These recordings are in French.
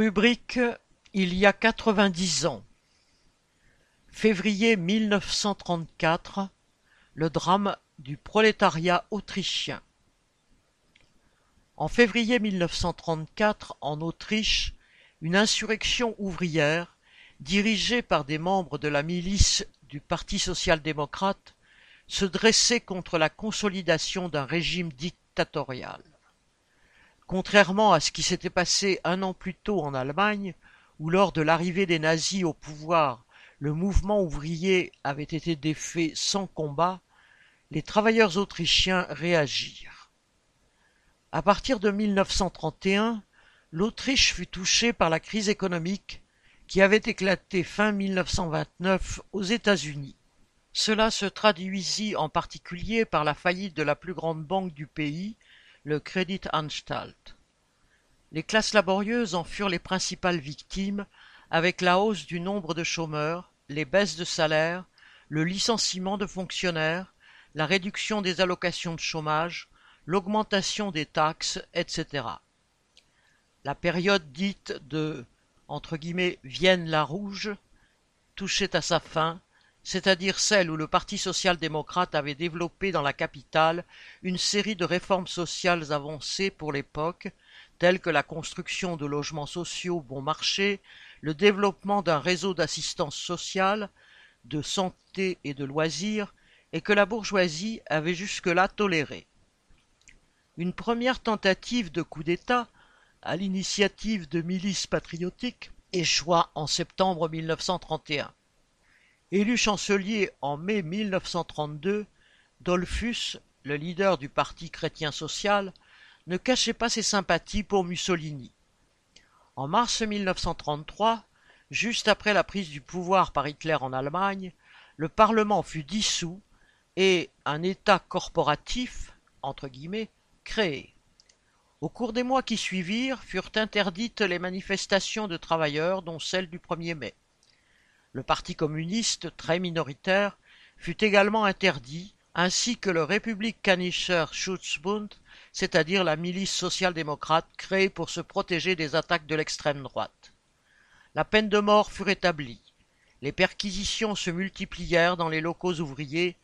Rubrique Il y a quatre-vingt-dix ans. Février mille neuf cent trente-quatre. Le drame du prolétariat autrichien. En février mille neuf cent trente-quatre, en Autriche, une insurrection ouvrière, dirigée par des membres de la milice du Parti social-démocrate, se dressait contre la consolidation d'un régime dictatorial. Contrairement à ce qui s'était passé un an plus tôt en Allemagne, où lors de l'arrivée des nazis au pouvoir le mouvement ouvrier avait été défait sans combat, les travailleurs autrichiens réagirent. À partir de 1931, l'Autriche fut touchée par la crise économique qui avait éclaté fin 1929 aux États-Unis. Cela se traduisit en particulier par la faillite de la plus grande banque du pays, le. Les classes laborieuses en furent les principales victimes, avec la hausse du nombre de chômeurs, les baisses de salaire, le licenciement de fonctionnaires, la réduction des allocations de chômage, l'augmentation des taxes, etc. La période dite de Vienne la Rouge touchait à sa fin c'est-à-dire celle où le Parti social-démocrate avait développé dans la capitale une série de réformes sociales avancées pour l'époque, telles que la construction de logements sociaux bon marché, le développement d'un réseau d'assistance sociale, de santé et de loisirs, et que la bourgeoisie avait jusque-là toléré. Une première tentative de coup d'État, à l'initiative de milices patriotiques, échoua en septembre 1931. Élu chancelier en mai 1932, Dollfuss, le leader du parti chrétien-social, ne cachait pas ses sympathies pour Mussolini. En mars 1933, juste après la prise du pouvoir par Hitler en Allemagne, le Parlement fut dissous et un État corporatif, entre guillemets, créé. Au cours des mois qui suivirent furent interdites les manifestations de travailleurs, dont celle du 1er mai. Le Parti communiste, très minoritaire, fut également interdit, ainsi que le Republikanischer Schutzbund, c'est-à-dire la milice social-démocrate créée pour se protéger des attaques de l'extrême droite. La peine de mort fut rétablie. Les perquisitions se multiplièrent dans les locaux ouvriers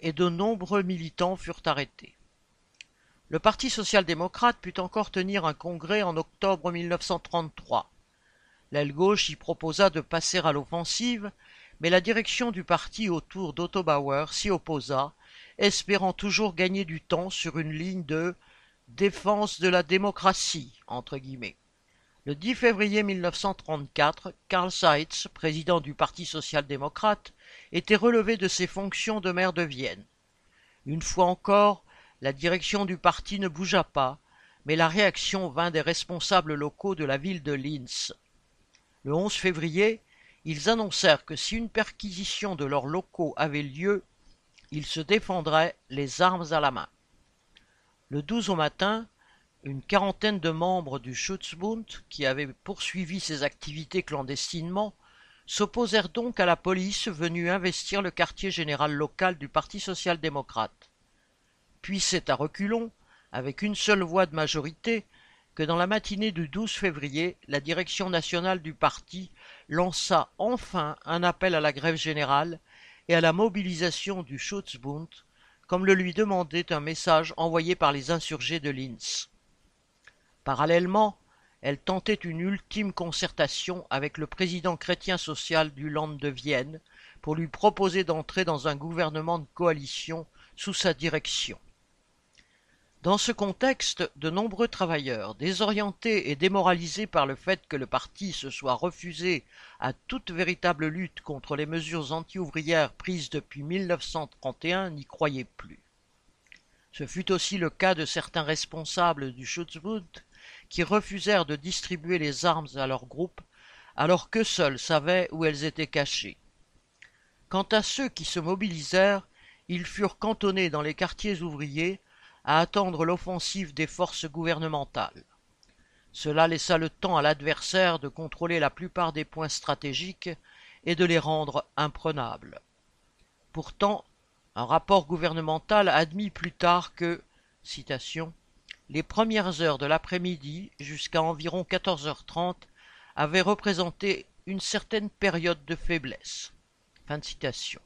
et de nombreux militants furent arrêtés. Le Parti social-démocrate put encore tenir un congrès en octobre 1933. L'aile gauche y proposa de passer à l'offensive, mais la direction du parti autour d'Otto Bauer s'y opposa, espérant toujours gagner du temps sur une ligne de défense de la démocratie entre guillemets. Le 10 février 1934, Karl Seitz, président du Parti social-démocrate, était relevé de ses fonctions de maire de Vienne. Une fois encore, la direction du parti ne bougea pas, mais la réaction vint des responsables locaux de la ville de Linz. Le 11 février, ils annoncèrent que si une perquisition de leurs locaux avait lieu, ils se défendraient les armes à la main. Le 12 au matin, une quarantaine de membres du Schutzbund, qui avaient poursuivi ses activités clandestinement, s'opposèrent donc à la police venue investir le quartier général local du Parti social-démocrate. Puis c'est à reculons, avec une seule voix de majorité, que dans la matinée du 12 février, la direction nationale du parti lança enfin un appel à la grève générale et à la mobilisation du Schutzbund, comme le lui demandait un message envoyé par les insurgés de Linz. Parallèlement, elle tentait une ultime concertation avec le président chrétien social du Land de Vienne pour lui proposer d'entrer dans un gouvernement de coalition sous sa direction. Dans ce contexte, de nombreux travailleurs, désorientés et démoralisés par le fait que le parti se soit refusé à toute véritable lutte contre les mesures anti-ouvrières prises depuis 1931, n'y croyaient plus. Ce fut aussi le cas de certains responsables du Schutzbund qui refusèrent de distribuer les armes à leur groupe alors qu'eux seuls savaient où elles étaient cachées. Quant à ceux qui se mobilisèrent, ils furent cantonnés dans les quartiers ouvriers à attendre l'offensive des forces gouvernementales. Cela laissa le temps à l'adversaire de contrôler la plupart des points stratégiques et de les rendre imprenables. Pourtant, un rapport gouvernemental admit plus tard que les premières heures de l'après-midi jusqu'à environ 14h30 avait représenté une certaine période de faiblesse. Fin de citation.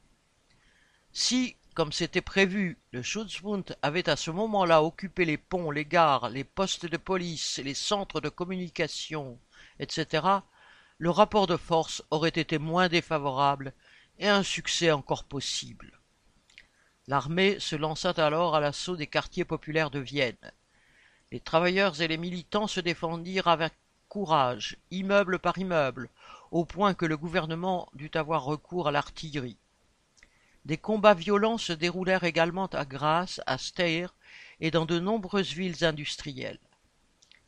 Si, comme c'était prévu, le Schutzbund avait à ce moment-là occupé les ponts, les gares, les postes de police, les centres de communication, etc., le rapport de force aurait été moins défavorable et un succès encore possible. L'armée se lança alors à l'assaut des quartiers populaires de Vienne. Les travailleurs et les militants se défendirent avec courage, immeuble par immeuble, au point que le gouvernement dut avoir recours à l'artillerie. Des combats violents se déroulèrent également à Grasse, à Steyr et dans de nombreuses villes industrielles.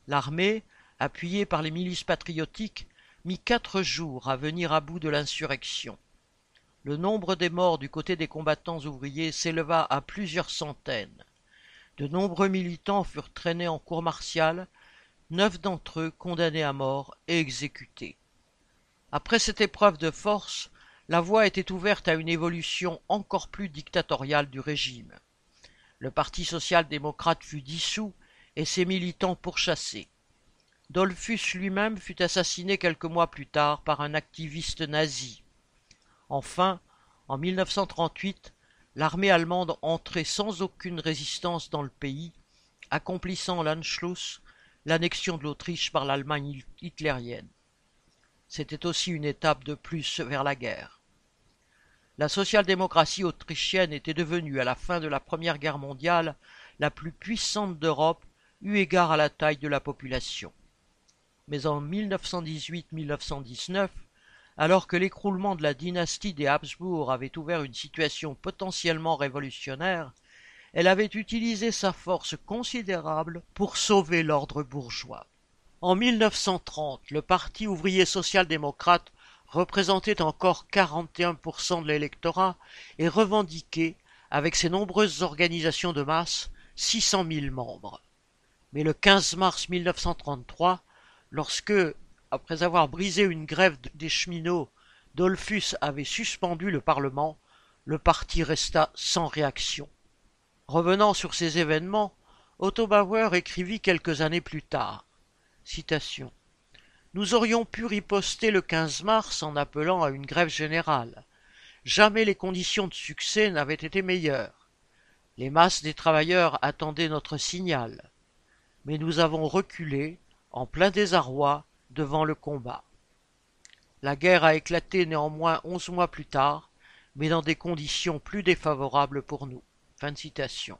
L'armée, appuyée par les milices patriotiques, mit quatre jours à venir à bout de l'insurrection. Le nombre des morts du côté des combattants ouvriers s'éleva à plusieurs centaines. De nombreux militants furent traînés en cour martiale, neuf d'entre eux condamnés à mort et exécutés. Après cette épreuve de force, la voie était ouverte à une évolution encore plus dictatoriale du régime. Le Parti social-démocrate fut dissous et ses militants pourchassés. Dollfuss lui-même fut assassiné quelques mois plus tard par un activiste nazi. Enfin, en 1938, l'armée allemande entrait sans aucune résistance dans le pays, accomplissant l'Anschluss, l'annexion de l'Autriche par l'Allemagne hitlérienne. C'était aussi une étape de plus vers la guerre. La social-démocratie autrichienne était devenue, à la fin de la Première Guerre mondiale, la plus puissante d'Europe eu égard à la taille de la population mais en 1918-1919, alors que l'écroulement de la dynastie des Habsbourg avait ouvert une situation potentiellement révolutionnaire, elle avait utilisé sa force considérable pour sauver l'ordre bourgeois. En 1930, le Parti ouvrier social-démocrate représentait encore 41% de l'électorat et revendiquait, avec ses nombreuses organisations de masse, 600 000 membres. Mais le 15 mars 1933, lorsque, après avoir brisé une grève des cheminots, Dollfuss avait suspendu le Parlement, le parti resta sans réaction. Revenant sur ces événements, Otto Bauer écrivit quelques années plus tard. Nous aurions pu riposter le 15 mars en appelant à une grève générale. Jamais les conditions de succès n'avaient été meilleures. Les masses des travailleurs attendaient notre signal. Mais nous avons reculé en plein désarroi devant le combat. La guerre a éclaté néanmoins onze mois plus tard, mais dans des conditions plus défavorables pour nous. Fin de citation.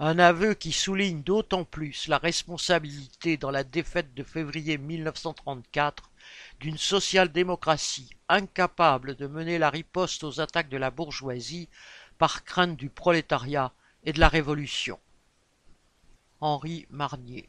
Un aveu qui souligne d'autant plus la responsabilité dans la défaite de février 1934 d'une social-démocratie incapable de mener la riposte aux attaques de la bourgeoisie par crainte du prolétariat et de la révolution. Henri Marnier